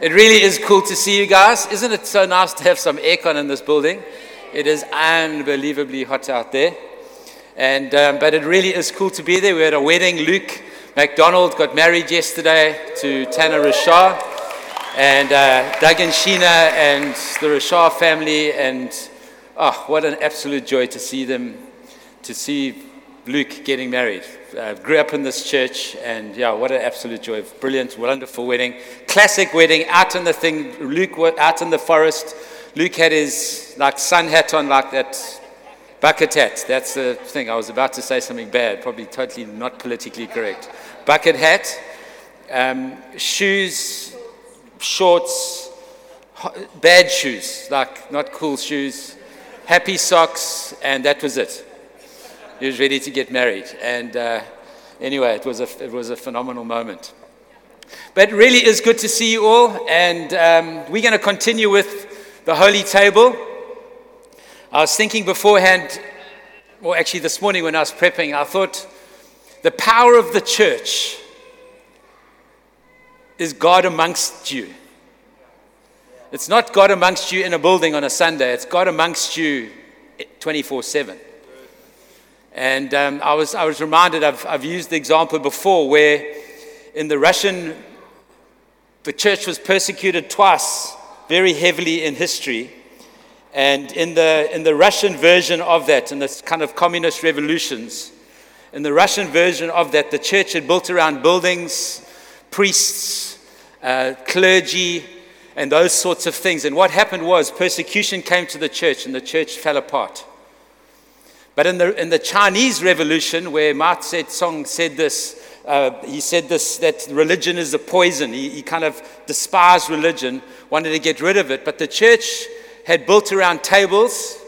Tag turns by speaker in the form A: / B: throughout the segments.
A: It really is cool to see you guys. Isn't it so nice to have some aircon in this building? It is unbelievably hot out there. And, um, but it really is cool to be there. We had a wedding. Luke McDonald got married yesterday to Tana Rashar. And uh, Doug and Sheena and the Rashar family. And oh, what an absolute joy to see them, to see Luke getting married. Uh, grew up in this church, and yeah, what an absolute joy. Brilliant, wonderful wedding. Classic wedding, out in the thing, Luke out in the forest. Luke had his like sun hat on, like that bucket hat. That's the thing. I was about to say something bad, probably totally not politically correct. Bucket hat, um, shoes, shorts, bad shoes, like not cool shoes, happy socks, and that was it he was ready to get married. And uh, anyway, it was, a, it was a phenomenal moment. But really is good to see you all. And um, we're going to continue with the Holy Table. I was thinking beforehand, or actually this morning when I was prepping, I thought the power of the church is God amongst you. It's not God amongst you in a building on a Sunday, it's God amongst you 24 7. And um, I, was, I was reminded, I've, I've used the example before where in the Russian, the church was persecuted twice very heavily in history. And in the, in the Russian version of that, in this kind of communist revolutions, in the Russian version of that, the church had built around buildings, priests, uh, clergy, and those sorts of things. And what happened was persecution came to the church, and the church fell apart. But in the, in the Chinese Revolution, where Mao Zedong said this, uh, he said this that religion is a poison. He, he kind of despised religion, wanted to get rid of it. But the church had built around tables.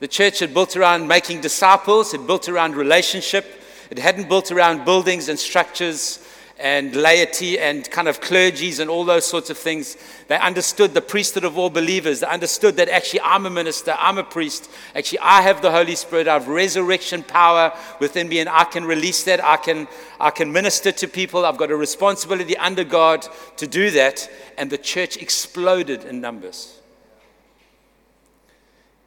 A: The church had built around making disciples, it built around relationship. It hadn't built around buildings and structures and laity and kind of clergies and all those sorts of things. They understood the priesthood of all believers. They understood that actually I'm a minister, I'm a priest. Actually, I have the Holy Spirit. I have resurrection power within me, and I can release that. I can, I can minister to people. I've got a responsibility under God to do that. And the church exploded in numbers.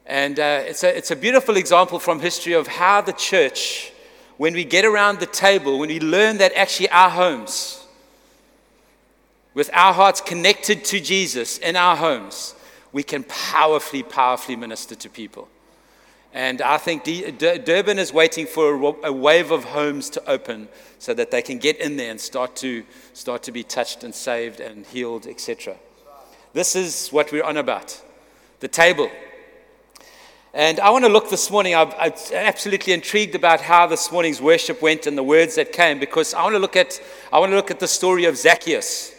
A: And uh, it's, a, it's a beautiful example from history of how the church when we get around the table, when we learn that actually our homes, with our hearts connected to Jesus in our homes, we can powerfully, powerfully minister to people. And I think Durban is waiting for a wave of homes to open so that they can get in there and start to, start to be touched and saved and healed, etc. This is what we're on about the table. And I want to look this morning, I'm, absolutely intrigued about how this morning's worship went and the words that came because I want to look at, I want to look at the story of Zacchaeus.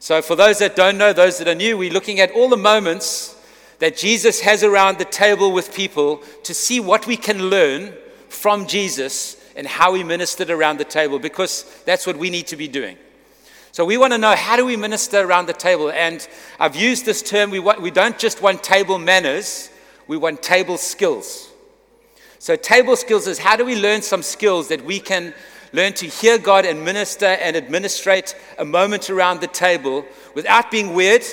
A: So, for those that don't know, those that are new, we're looking at all the moments that Jesus has around the table with people to see what we can learn from Jesus and how he ministered around the table because that's what we need to be doing. So we want to know how do we minister around the table? And I've used this term, we, want, we don't just want table manners, we want table skills. So, table skills is how do we learn some skills that we can learn to hear God and minister and administrate a moment around the table without being weird,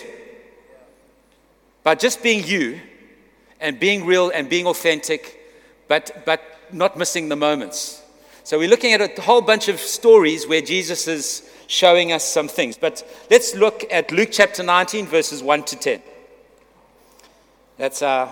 A: but just being you and being real and being authentic, but, but not missing the moments. So, we're looking at a whole bunch of stories where Jesus is showing us some things. But let's look at Luke chapter 19, verses 1 to 10. That's our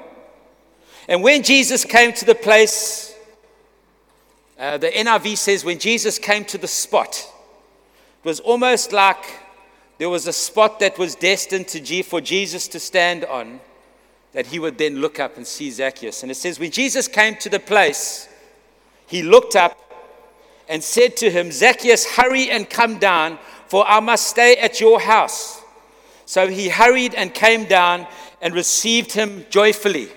A: And when Jesus came to the place, uh, the NIV says, when Jesus came to the spot, it was almost like there was a spot that was destined to G for Jesus to stand on, that he would then look up and see Zacchaeus. And it says, when Jesus came to the place, he looked up and said to him, Zacchaeus, hurry and come down, for I must stay at your house. So he hurried and came down and received him joyfully.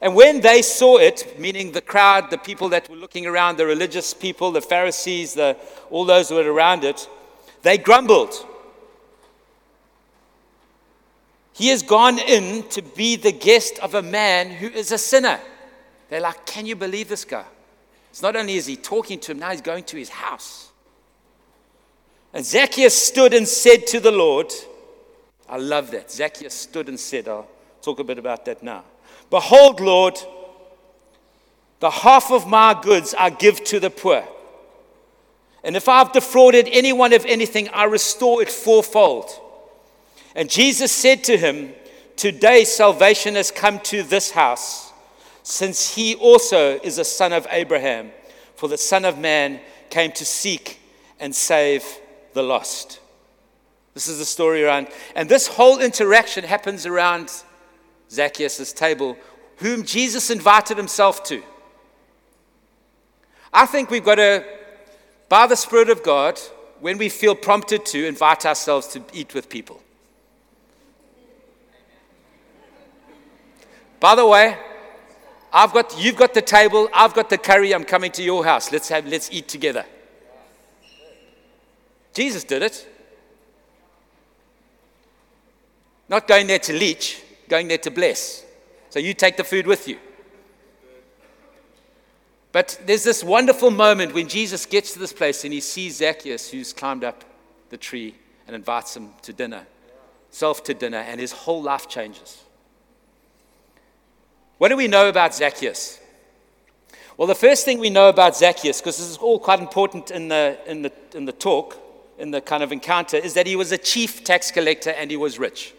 A: And when they saw it, meaning the crowd, the people that were looking around, the religious people, the Pharisees, the, all those who were around it, they grumbled. He has gone in to be the guest of a man who is a sinner. They're like, Can you believe this guy? It's not only is he talking to him, now he's going to his house. And Zacchaeus stood and said to the Lord, I love that. Zacchaeus stood and said, I'll talk a bit about that now. Behold, Lord, the half of my goods I give to the poor. And if I've defrauded anyone of anything, I restore it fourfold. And Jesus said to him, Today salvation has come to this house, since he also is a son of Abraham. For the Son of Man came to seek and save the lost. This is the story around. And this whole interaction happens around Zacchaeus' table, whom Jesus invited himself to. I think we've got to, by the Spirit of God, when we feel prompted to, invite ourselves to eat with people. By the way, I've got, you've got the table, I've got the curry, I'm coming to your house. Let's, have, let's eat together. Jesus did it. Not going there to leech, going there to bless. So you take the food with you. But there's this wonderful moment when Jesus gets to this place and he sees Zacchaeus who's climbed up the tree and invites him to dinner, self to dinner, and his whole life changes. What do we know about Zacchaeus? Well, the first thing we know about Zacchaeus, because this is all quite important in the, in, the, in the talk, in the kind of encounter, is that he was a chief tax collector and he was rich.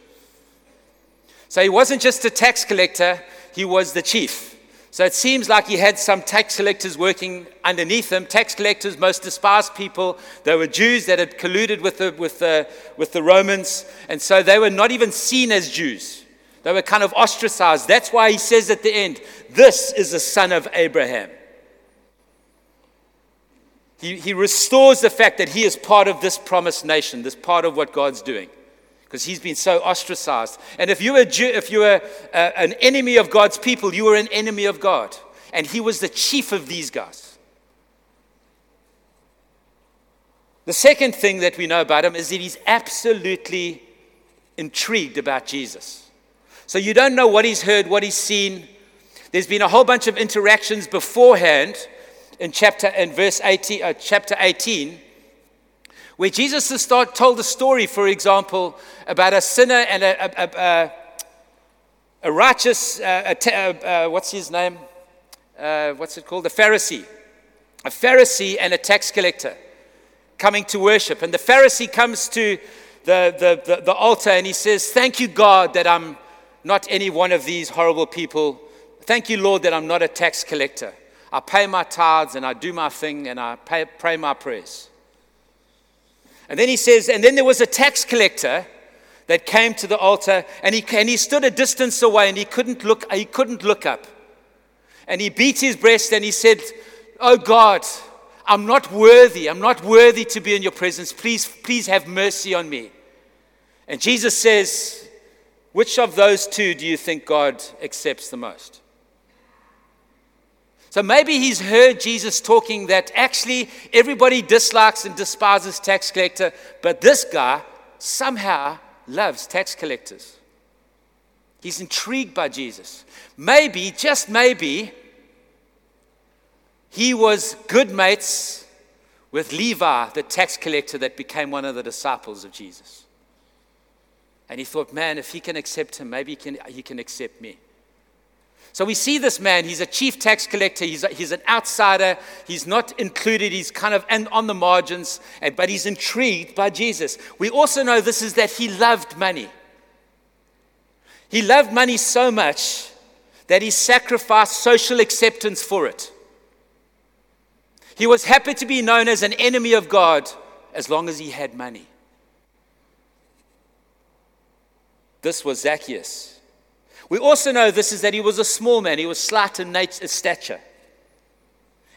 A: So he wasn't just a tax collector, he was the chief. So it seems like he had some tax collectors working underneath him. Tax collectors, most despised people. They were Jews that had colluded with the, with the, with the Romans. And so they were not even seen as Jews. They were kind of ostracized. That's why he says at the end, This is the son of Abraham. He, he restores the fact that he is part of this promised nation, this part of what God's doing because he's been so ostracized. And if you were, Jew, if you were uh, an enemy of God's people, you were an enemy of God. And he was the chief of these guys. The second thing that we know about him is that he's absolutely intrigued about Jesus. So you don't know what he's heard, what he's seen. There's been a whole bunch of interactions beforehand in chapter in verse 18, uh, chapter 18 where Jesus has start, told a story, for example, about a sinner and a, a, a, a righteous, uh, uh, what's his name? Uh, what's it called? A Pharisee. A Pharisee and a tax collector coming to worship. And the Pharisee comes to the, the, the, the altar and he says, Thank you, God, that I'm not any one of these horrible people. Thank you, Lord, that I'm not a tax collector. I pay my tithes and I do my thing and I pay, pray my prayers. And then he says, and then there was a tax collector that came to the altar and he, and he stood a distance away and he couldn't look, he couldn't look up. And he beat his breast and he said, Oh God, I'm not worthy. I'm not worthy to be in your presence. Please, please have mercy on me. And Jesus says, Which of those two do you think God accepts the most? So maybe he's heard Jesus talking that actually everybody dislikes and despises tax collector, but this guy somehow loves tax collectors. He's intrigued by Jesus. Maybe, just maybe, he was good mates with Levi, the tax collector that became one of the disciples of Jesus. And he thought, man, if he can accept him, maybe he can, he can accept me. So we see this man, he's a chief tax collector, he's, a, he's an outsider, he's not included, he's kind of on the margins, but he's intrigued by Jesus. We also know this is that he loved money. He loved money so much that he sacrificed social acceptance for it. He was happy to be known as an enemy of God as long as he had money. This was Zacchaeus. We also know this is that he was a small man, he was slight in nature, uh, stature.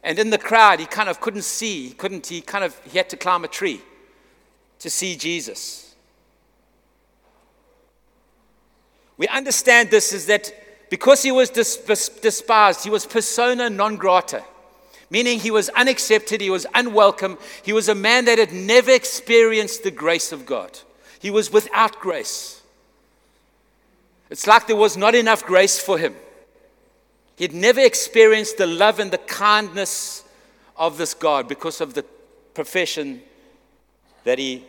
A: And in the crowd, he kind of couldn't see, he couldn't, he kind of, he had to climb a tree to see Jesus. We understand this is that because he was despised, he was persona non grata, meaning he was unaccepted, he was unwelcome, he was a man that had never experienced the grace of God. He was without grace. It's like there was not enough grace for him. He'd never experienced the love and the kindness of this God because of the profession that he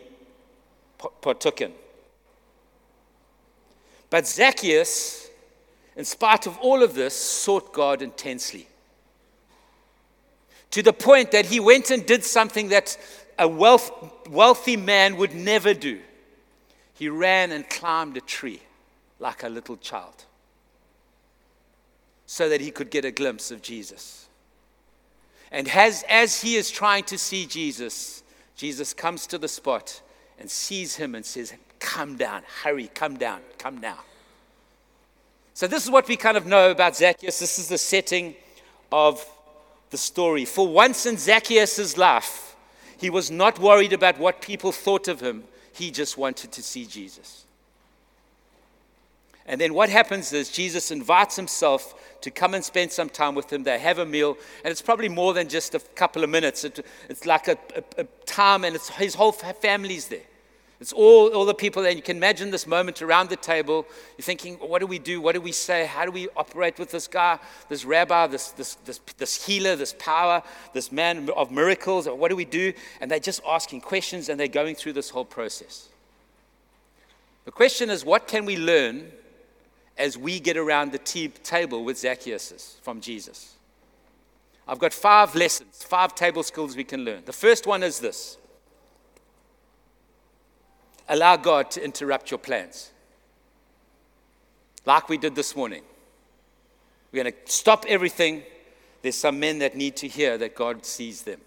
A: partook in. But Zacchaeus, in spite of all of this, sought God intensely. To the point that he went and did something that a wealth, wealthy man would never do. He ran and climbed a tree like a little child so that he could get a glimpse of Jesus. And as, as he is trying to see Jesus, Jesus comes to the spot and sees him and says, Come down, hurry, come down, come now. So, this is what we kind of know about Zacchaeus. This is the setting of the story. For once in Zacchaeus' life, he was not worried about what people thought of him, he just wanted to see Jesus. And then what happens is Jesus invites himself to come and spend some time with him. They have a meal, and it's probably more than just a couple of minutes. It, it's like a, a, a, time, and it's, his whole family's there. It's all, all the people there. And you can imagine this moment around the table. You're thinking, what do we do? What do we say? How do we operate with this guy, this rabbi, this, this, this, this healer, this power, this man of miracles? What do we do? And they're just asking questions and they're going through this whole process. The question is, what can we learn as we get around the tea table with Zacchaeus from Jesus? I've got five lessons, five table skills we can learn. The first one is this allow God to interrupt your plans. Like we did this morning. We're going to stop everything. There's some men that need to hear that God sees them,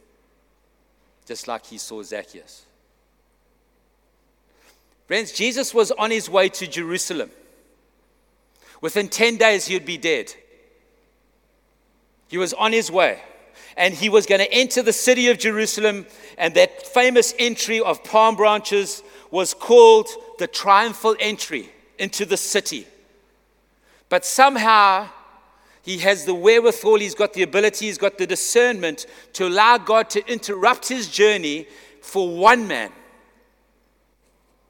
A: just like he saw Zacchaeus. Friends, Jesus was on his way to Jerusalem. Within 10 days, he'd be dead. He was on his way. And he was going to enter the city of Jerusalem. And that famous entry of palm branches was called the triumphal entry into the city. But somehow, he has the wherewithal, he's got the ability, he's got the discernment to allow God to interrupt his journey for one man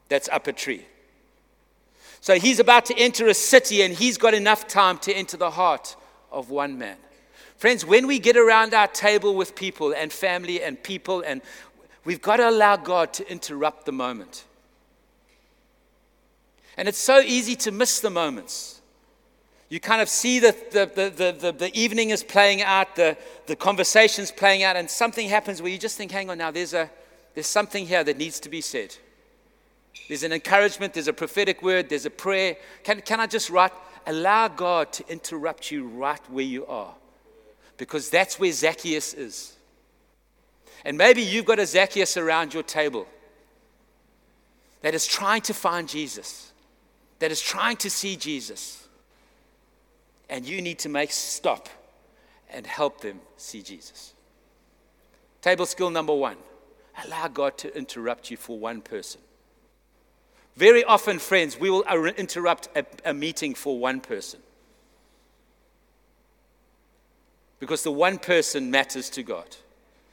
A: that's up a tree. So he's about to enter a city and he's got enough time to enter the heart of one man. Friends, when we get around our table with people and family and people, and we've got to allow God to interrupt the moment. And it's so easy to miss the moments. You kind of see the, the, the, the evening is playing out, the, the conversation's playing out, and something happens where you just think, hang on now, there's, a, there's something here that needs to be said. There's an encouragement, there's a prophetic word, there's a prayer. Can, can I just write? Allow God to interrupt you right where you are. Because that's where Zacchaeus is. And maybe you've got a Zacchaeus around your table that is trying to find Jesus, that is trying to see Jesus. And you need to make stop and help them see Jesus. Table skill number one allow God to interrupt you for one person. Very often, friends, we will interrupt a, a meeting for one person. Because the one person matters to God.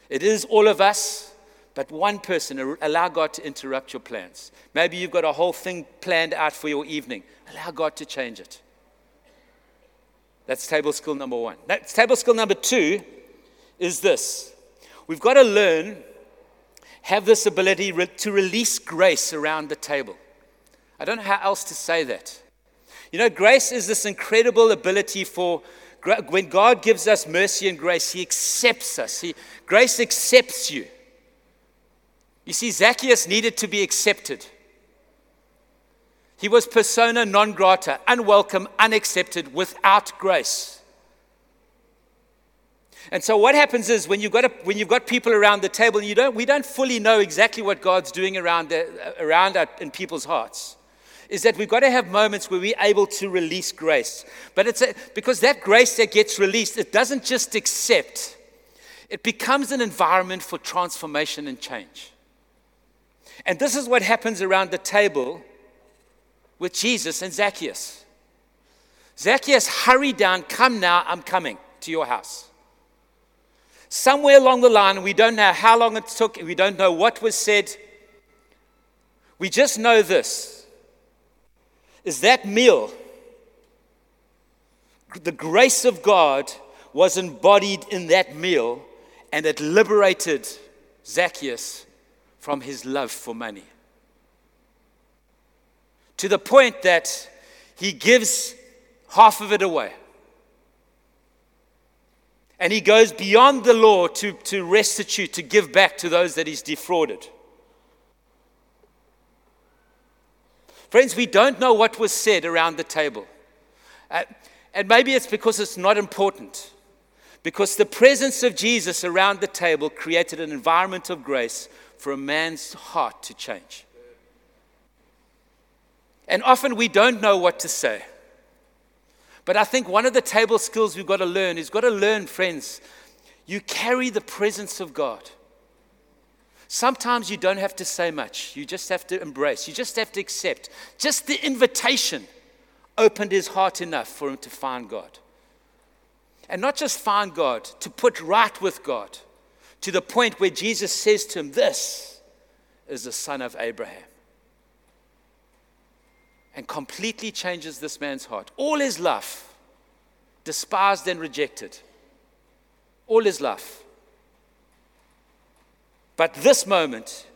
A: It is all of us, but one person, allow God to interrupt your plans. Maybe you've got a whole thing planned out for your evening. Allow God to change it. That's table skill number one. That's table skill number two is this we've got to learn, have this ability to release grace around the table. I don't know how else to say that. You know, grace is this incredible ability for when God gives us mercy and grace, He accepts us. He, grace accepts you. You see, Zacchaeus needed to be accepted. He was persona non grata, unwelcome, unaccepted, without grace. And so what happens is when you've got, a, when you've got people around the table, you don't, we don't fully know exactly what God's doing around, the, around in people's hearts is that we've got to have moments where we're able to release grace. But it's a, because that grace that gets released, it doesn't just accept, it becomes an environment for transformation and change. And this is what happens around the table with Jesus and Zacchaeus. Zacchaeus, hurry down, come now, I'm coming to your house. Somewhere along the line, we don't know how long it took, we don't know what was said. We just know this is that meal, the grace of God was embodied in that meal, and it liberated Zacchaeus from his love for money. To the point that he gives half of it away. And he goes beyond the law to, to restitute, to give back to those that he's defrauded. Friends, we don't know what was said around the table. Uh, and maybe it's because it's not important. Because the presence of Jesus around the table created an environment of grace for a man's heart to change. And often we don't know what to say. But I think one of the table skills we've got to learn is got to learn, friends, you carry the presence of God. Sometimes you don't have to say much. You just have to embrace. You just have to accept. Just the invitation opened his heart enough for him to find God. And not just find God, to put right with God, to the point where Jesus says to him, This is the son of Abraham and completely changes this man's heart. All his life, despised and rejected. All his life. But this moment,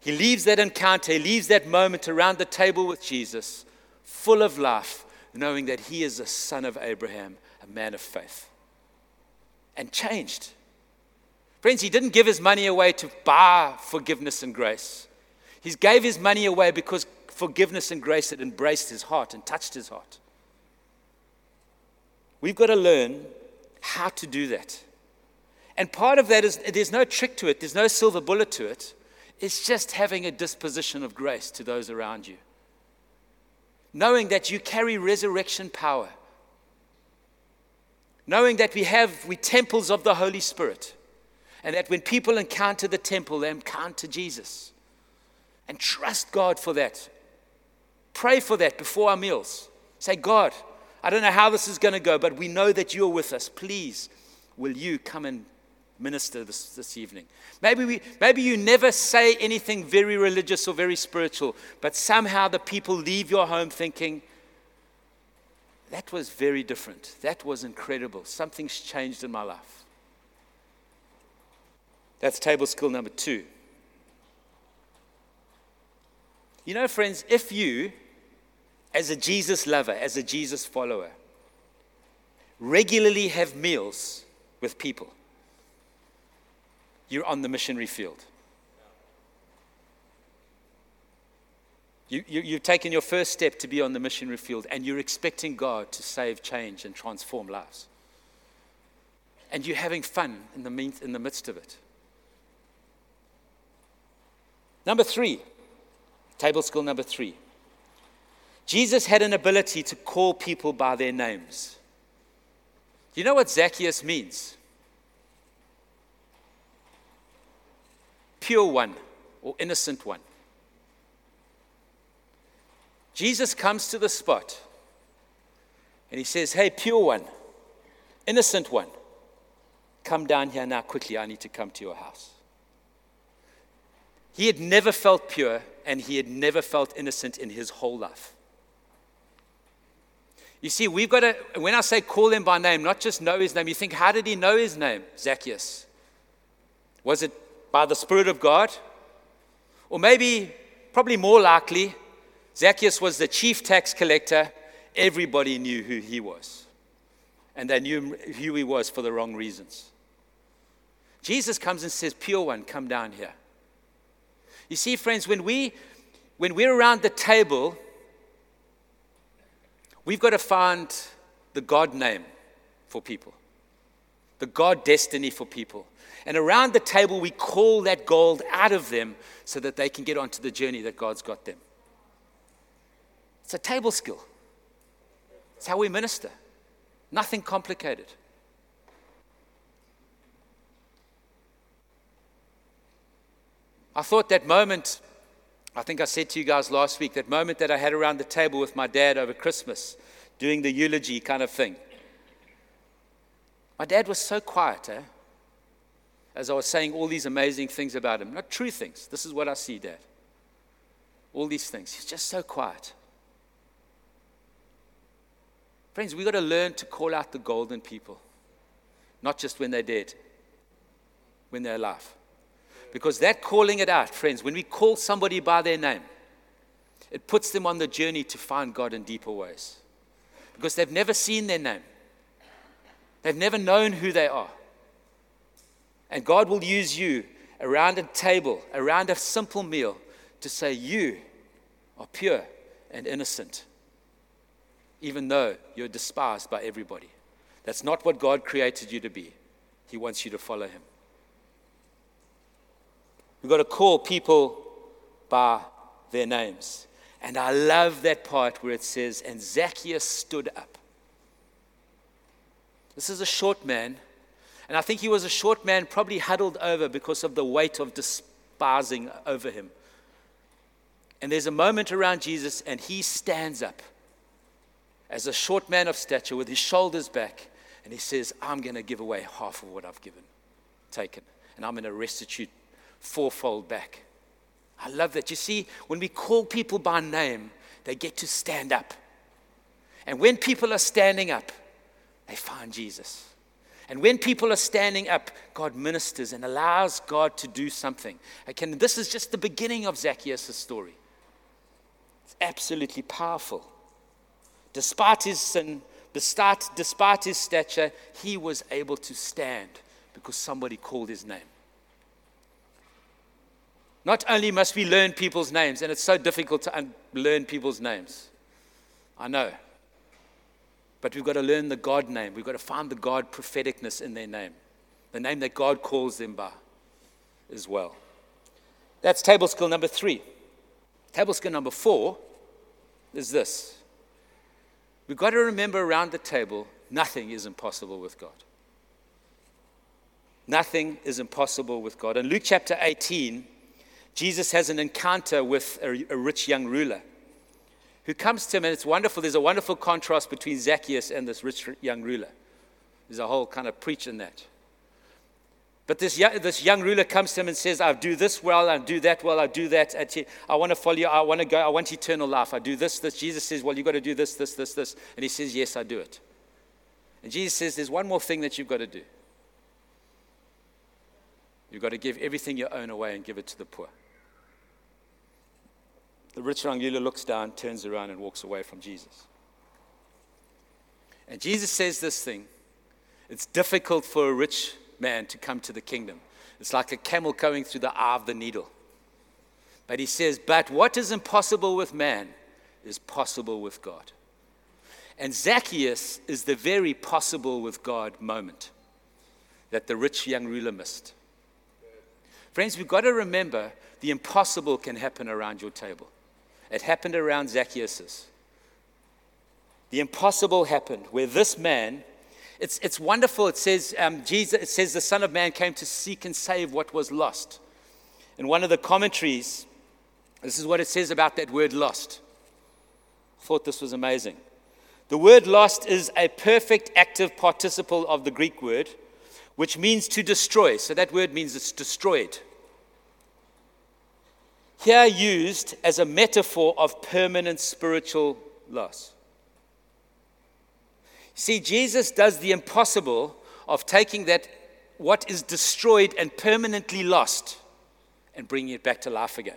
A: he leaves that encounter, he leaves that moment around the table with Jesus, full of life, knowing that he is the son of Abraham, a man of faith, and changed. Friends, he didn't give his money away to buy forgiveness and grace. He gave his money away because forgiveness and grace had embraced his heart and touched his heart. We've got to learn how to do that. And part of that is there's no trick to it, there's no silver bullet to it. It's just having a disposition of grace to those around you. Knowing that you carry resurrection power. Knowing that we have we temples of the Holy Spirit. And that when people encounter the temple, they encounter Jesus. And trust God for that. Pray for that before our meals. Say, God, I don't know how this is going to go, but we know that you're with us. Please, will you come and minister this, this evening? Maybe, we, maybe you never say anything very religious or very spiritual, but somehow the people leave your home thinking, that was very different. That was incredible. Something's changed in my life. That's table skill number two. You know, friends, if you, as a Jesus lover, as a Jesus follower, regularly have meals with people, you're on the missionary field. You, you, you've taken your first step to be on the missionary field, and you're expecting God to save, change, and transform lives. And you're having fun in the, in the midst of it. Number three, Table skill number three Jesus had an ability to call people by their names. Do you know what Zacchaeus means? Pure one or innocent one. Jesus comes to the spot and he says, Hey, pure one, innocent one, come down here now quickly. I need to come to your house. He had never felt pure and he had never felt innocent in his whole life. You see, we've got to, when I say call him by name, not just know his name, you think, how did he know his name? Zacchaeus. Was it by the Spirit of God? Or maybe, probably more likely, Zacchaeus was the chief tax collector. Everybody knew who he was. And they knew who he was for the wrong reasons. Jesus comes and says, Pure one, come down here. You see, friends, when, we, when we're around the table, we've got to find the God name for people, the God destiny for people. And around the table, we call that gold out of them so that they can get onto the journey that God's got them. It's a table skill. It's how we minister. Nothing complicated. I thought that moment I think I said to you guys last week that moment that I had around the table with my dad over Christmas, doing the eulogy kind of thing. My dad was so quiet, eh? As I was saying all these amazing things about him. Not true things. This is what I see, Dad. All these things. He's just so quiet. Friends, we've got to learn to call out the golden people, not just when they're dead, when they're alive. Because that calling it out, friends, when we call somebody by their name, it puts them on the journey to find God in deeper ways. Because they've never seen their name, they've never known who they are. And God will use you around a table, around a simple meal, to say, You are pure and innocent, even though you're despised by everybody. That's not what God created you to be. He wants you to follow Him. We've got to call people by their names. And I love that part where it says, And Zacchaeus stood up. This is a short man. And I think he was a short man, probably huddled over because of the weight of despising over him. And there's a moment around Jesus, and he stands up as a short man of stature with his shoulders back, and he says, I'm going to give away half of what I've given, taken, and I'm going to restitute fourfold back. I love that. You see, when we call people by name, they get to stand up. And when people are standing up, they find Jesus. And when people are standing up, God ministers and allows God to do something. Again, this is just the beginning of Zacchaeus' story. It's absolutely powerful. Despite his sin, despite, his stature, he was able to stand because somebody called his name. Not only must we learn people's names, and it's so difficult to un- learn people's names. I know. But we've got to learn the God name. We've got to find the God propheticness in their name, the name that God calls them by as well. That's table skill number three. Table skill number four is this we've got to remember around the table nothing is impossible with God. Nothing is impossible with God. In Luke chapter 18, Jesus has an encounter with a, a rich young ruler who comes to him, and it's wonderful. There's a wonderful contrast between Zacchaeus and this rich young ruler. There's a whole kind of preach in that. But this this young ruler comes to him and says, I'll do this well, I'll do that well, I'll do that. I want to follow you, I want to go, I want eternal life. I do this, this. Jesus says, Well, you've got to do this, this, this, this. And he says, Yes, I do it. And Jesus says, There's one more thing that you've got to do. You've got to give everything you own away and give it to the poor. The rich young ruler looks down, turns around, and walks away from Jesus. And Jesus says this thing it's difficult for a rich man to come to the kingdom. It's like a camel going through the eye of the needle. But he says, But what is impossible with man is possible with God. And Zacchaeus is the very possible with God moment that the rich young ruler missed. Friends, we've got to remember the impossible can happen around your table. It happened around Zacchaeus. The impossible happened where this man, it's, it's wonderful. It says, um, Jesus, it says the Son of Man came to seek and save what was lost. In one of the commentaries, this is what it says about that word lost. I thought this was amazing. The word lost is a perfect active participle of the Greek word, which means to destroy. So that word means it's destroyed here used as a metaphor of permanent spiritual loss. See, Jesus does the impossible of taking that what is destroyed and permanently lost and bringing it back to life again.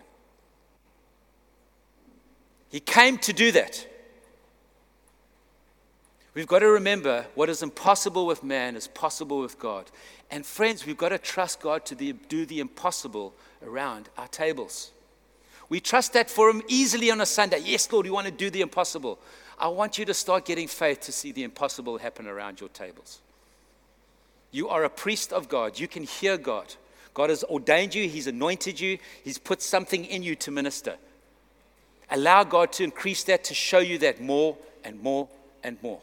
A: He came to do that. We've got to remember what is impossible with man is possible with God. And friends, we've got to trust God to do the impossible around our tables. We trust that for Him easily on a Sunday. Yes, Lord, we want to do the impossible. I want you to start getting faith to see the impossible happen around your tables. You are a priest of God. You can hear God. God has ordained you, He's anointed you, He's put something in you to minister. Allow God to increase that, to show you that more and more and more.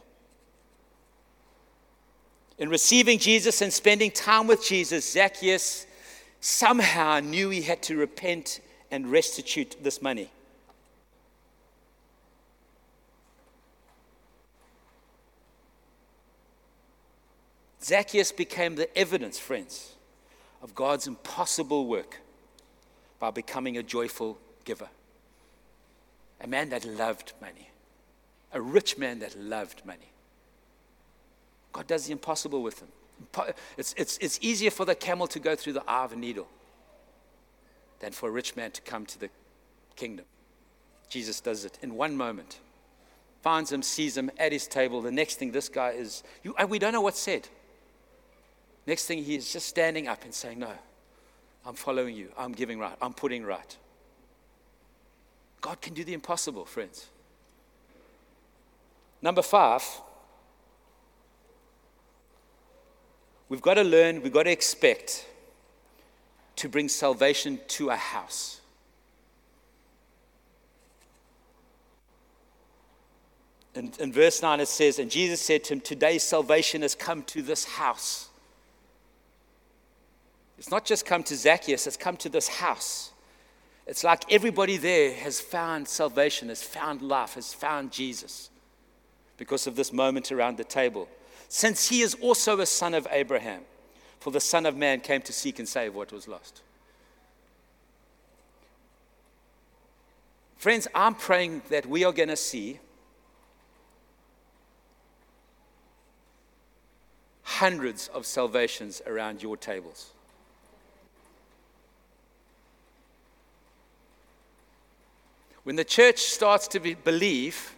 A: In receiving Jesus and spending time with Jesus, Zacchaeus somehow knew he had to repent and restitute this money. Zacchaeus became the evidence, friends, of God's impossible work by becoming a joyful giver. A man that loved money, a rich man that loved money. God does the impossible with him. It's, it's, it's easier for the camel to go through the eye of a needle than for a rich man to come to the kingdom. Jesus does it in one moment. Finds him, sees him at his table. The next thing, this guy is, you, uh, we don't know what's said. Next thing, he is just standing up and saying, No, I'm following you. I'm giving right. I'm putting right. God can do the impossible, friends. Number five, we've got to learn, we've got to expect to bring salvation to a house. In, in verse 9, it says, And Jesus said to him, Today salvation has come to this house. It's not just come to Zacchaeus, it's come to this house. It's like everybody there has found salvation, has found life, has found Jesus because of this moment around the table. Since he is also a son of Abraham, for the Son of Man came to seek and save what was lost. Friends, I'm praying that we are going to see hundreds of salvations around your tables. When the church starts to be, believe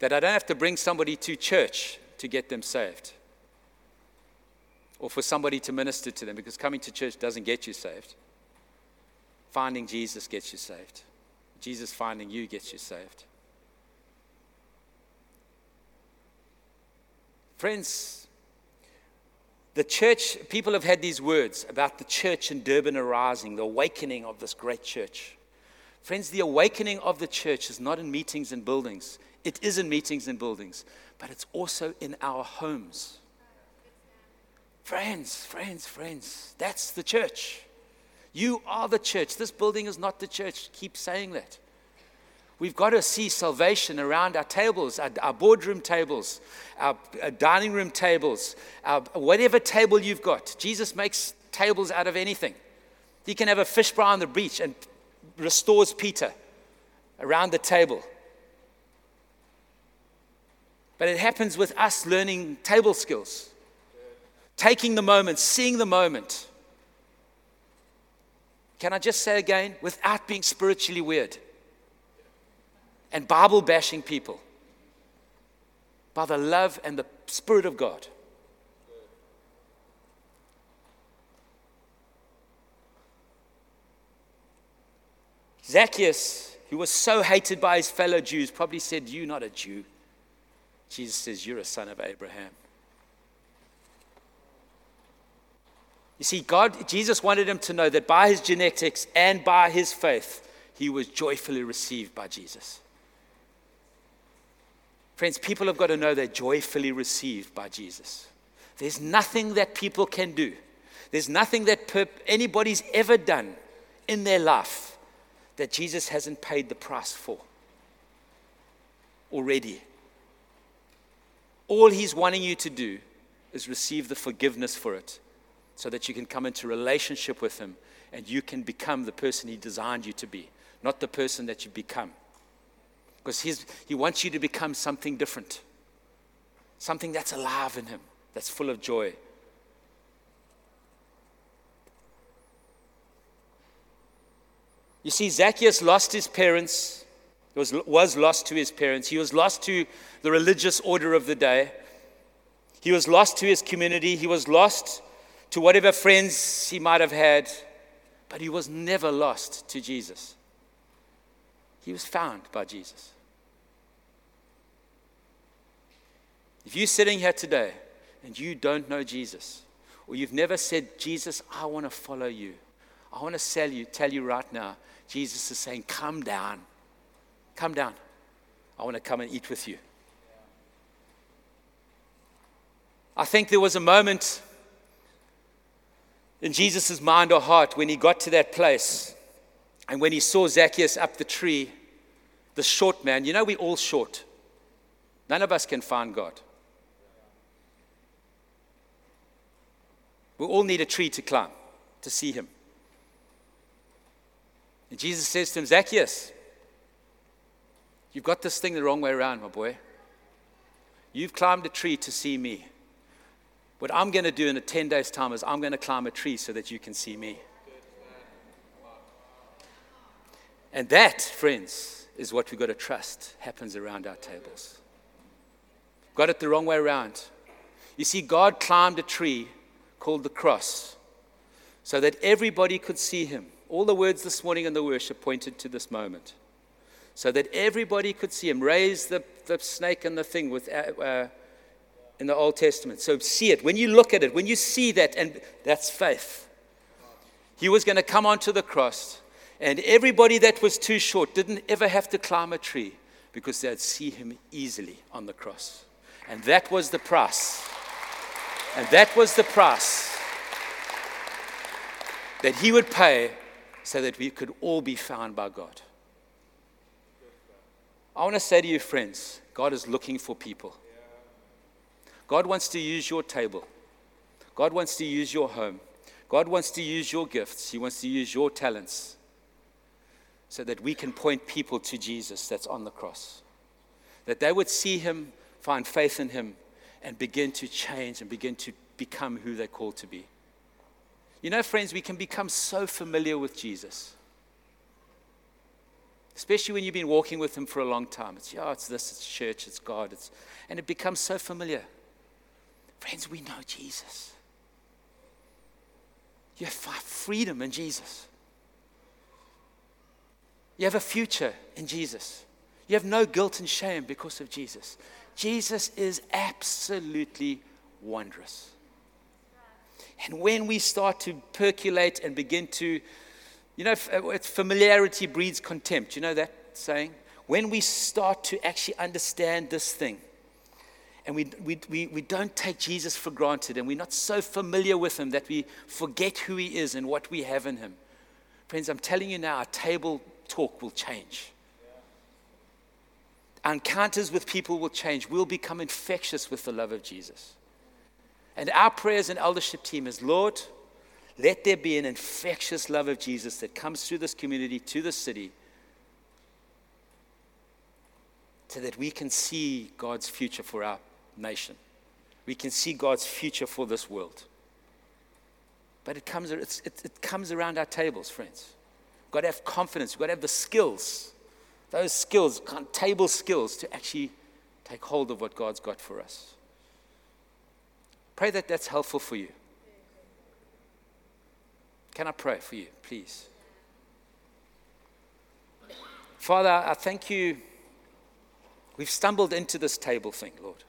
A: that I don't have to bring somebody to church to get them saved, or for somebody to minister to them, because coming to church doesn't get you saved. Finding Jesus gets you saved. Jesus finding you gets you saved. Friends, the church, people have had these words about the church in Durban arising, the awakening of this great church. Friends, the awakening of the church is not in meetings and buildings. It is in meetings and buildings, but it's also in our homes. Friends, friends, friends, that's the church. You are the church. This building is not the church. Keep saying that. We've got to see salvation around our tables, our, our boardroom tables, our, our, dining room tables, our, whatever table you've got. Jesus makes tables out of anything. He can have a fish fry on the beach and restores Peter around the table. But it happens with us learning table skills, taking the moment, seeing the moment. Can I just say again, without being spiritually weird and Bible bashing people, by the love and the Spirit of God. Zacchaeus, who was so hated by his fellow Jews, probably said, "You're not a Jew. Jesus says, You're a son of Abraham. You see, God, Jesus wanted him to know that by his genetics and by his faith, he was joyfully received by Jesus. Friends, people have got to know they're joyfully received by Jesus. There's nothing that people can do, there's nothing that anybody's ever done in their life that Jesus hasn't paid the price for already. All he's wanting you to do is receive the forgiveness for it so that you can come into relationship with him and you can become the person he designed you to be, not the person that you become. Because he wants you to become something different, something that's alive in him, that's full of joy. You see, Zacchaeus lost his parents, was, was lost to his parents. He was lost to the religious order of the day. He was lost to his community. He was lost to whatever friends he might have had. But he was never lost to Jesus. He was found by Jesus. If you're sitting here today and you don't know Jesus, or you've never said, Jesus, I want to follow you, I want to tell you, tell you right now, Jesus is saying, Come down. Come down. I want to come and eat with you. I think there was a moment in Jesus' mind or heart when he got to that place And when he saw Zacchaeus up the tree, the short man, you know, we're all short. None of us can find God. We all need a tree to climb to see him. And Jesus says to him, Zacchaeus, you've got this thing the wrong way around, my boy. You've climbed a tree to see me. What I'm going to do in a 10 days' time is I'm going to climb a tree so that you can see me. And that, friends, is what we've got to trust happens around our tables. Got it the wrong way around. You see, God climbed a tree called the cross so that everybody could see him. All the words this morning in the worship pointed to this moment. So that everybody could see him. Raise the, the snake and the thing with, uh, uh, in the Old Testament. So see it. When you look at it, when you see that, and that's faith. He was going to come onto the cross, and everybody that was too short didn't ever have to climb a tree because they'd see him easily on the cross. And that was the price. And that was the price that he would pay so that we could all be found by God. I want to say to you, friends, God is looking for people. God wants to use your table. God wants to use your home. God wants to use your gifts. He wants to use your talents so that we can point people to Jesus that's on the cross. That they would see him, find faith in him, and begin to change and begin to become who they're called to be. You know, friends, we can become so familiar with Jesus. Especially when you've been walking with him for a long time. It's, yeah, it's this, it's church, it's God. It's, and it becomes so familiar. Friends, we know Jesus. You have freedom in Jesus. You have a future in Jesus. You have no guilt and shame because of Jesus. Jesus is absolutely wondrous. And when we start to percolate and begin to, you know, uh, familiarity breeds contempt. You know that saying? When we start to actually understand this thing, and we, we, we, we don't take Jesus for granted, and we're not so familiar with him that we forget who he is and what we have in him. Friends, I'm telling you now, our table talk will change. Our encounters with people will change. We'll become infectious with the love of Jesus. And our prayers and eldership team is Lord, let there be an infectious love of Jesus that comes through this community to the city so that we can see God's future for our nation. We can see God's future for this world. But it comes, it, it comes around our tables, friends. We've got to have confidence. We've got to have the skills, those skills, table skills, to actually take hold of what God's got for us. Pray that that's helpful for you. Can I pray for you, please? Father, I thank you. We've stumbled into this table thing, Lord.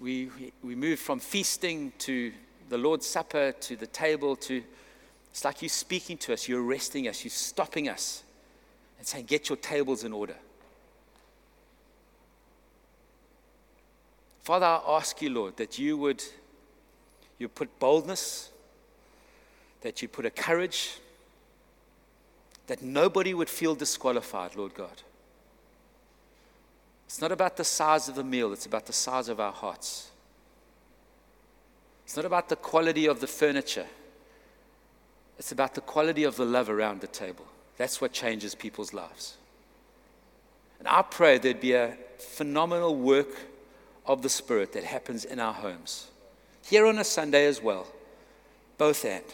A: We, we, moved from feasting to the Lord's Supper to the table to it's like you're speaking to us, you're arresting us, you're stopping us and saying, Get your tables in order. Father, I ask you, Lord, that you would you put boldness, that you put a courage, that nobody would feel disqualified, Lord God. It's not about the size of the meal, it's about the size of our hearts. It's not about the quality of the furniture. It's about the quality of the love around the table. That's what changes people's lives. And I pray there'd be a phenomenal work of the Spirit that happens in our homes. Here on a Sunday as well. Both and.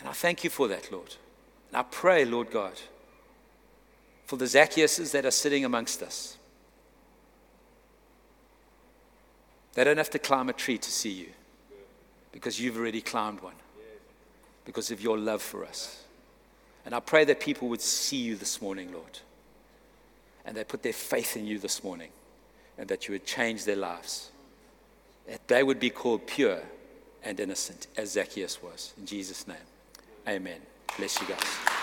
A: And I thank you for that, Lord. And I pray, Lord God, for the Zacchaeuses that are sitting amongst us. They don't have to climb a tree to see you because you've already climbed one because of your love for us. And I pray that people would see you this morning, Lord, and they put their faith in you this morning, and that you would change their lives, that they would be called pure and innocent, as Zacchaeus was. In Jesus' name, amen. Bless you guys.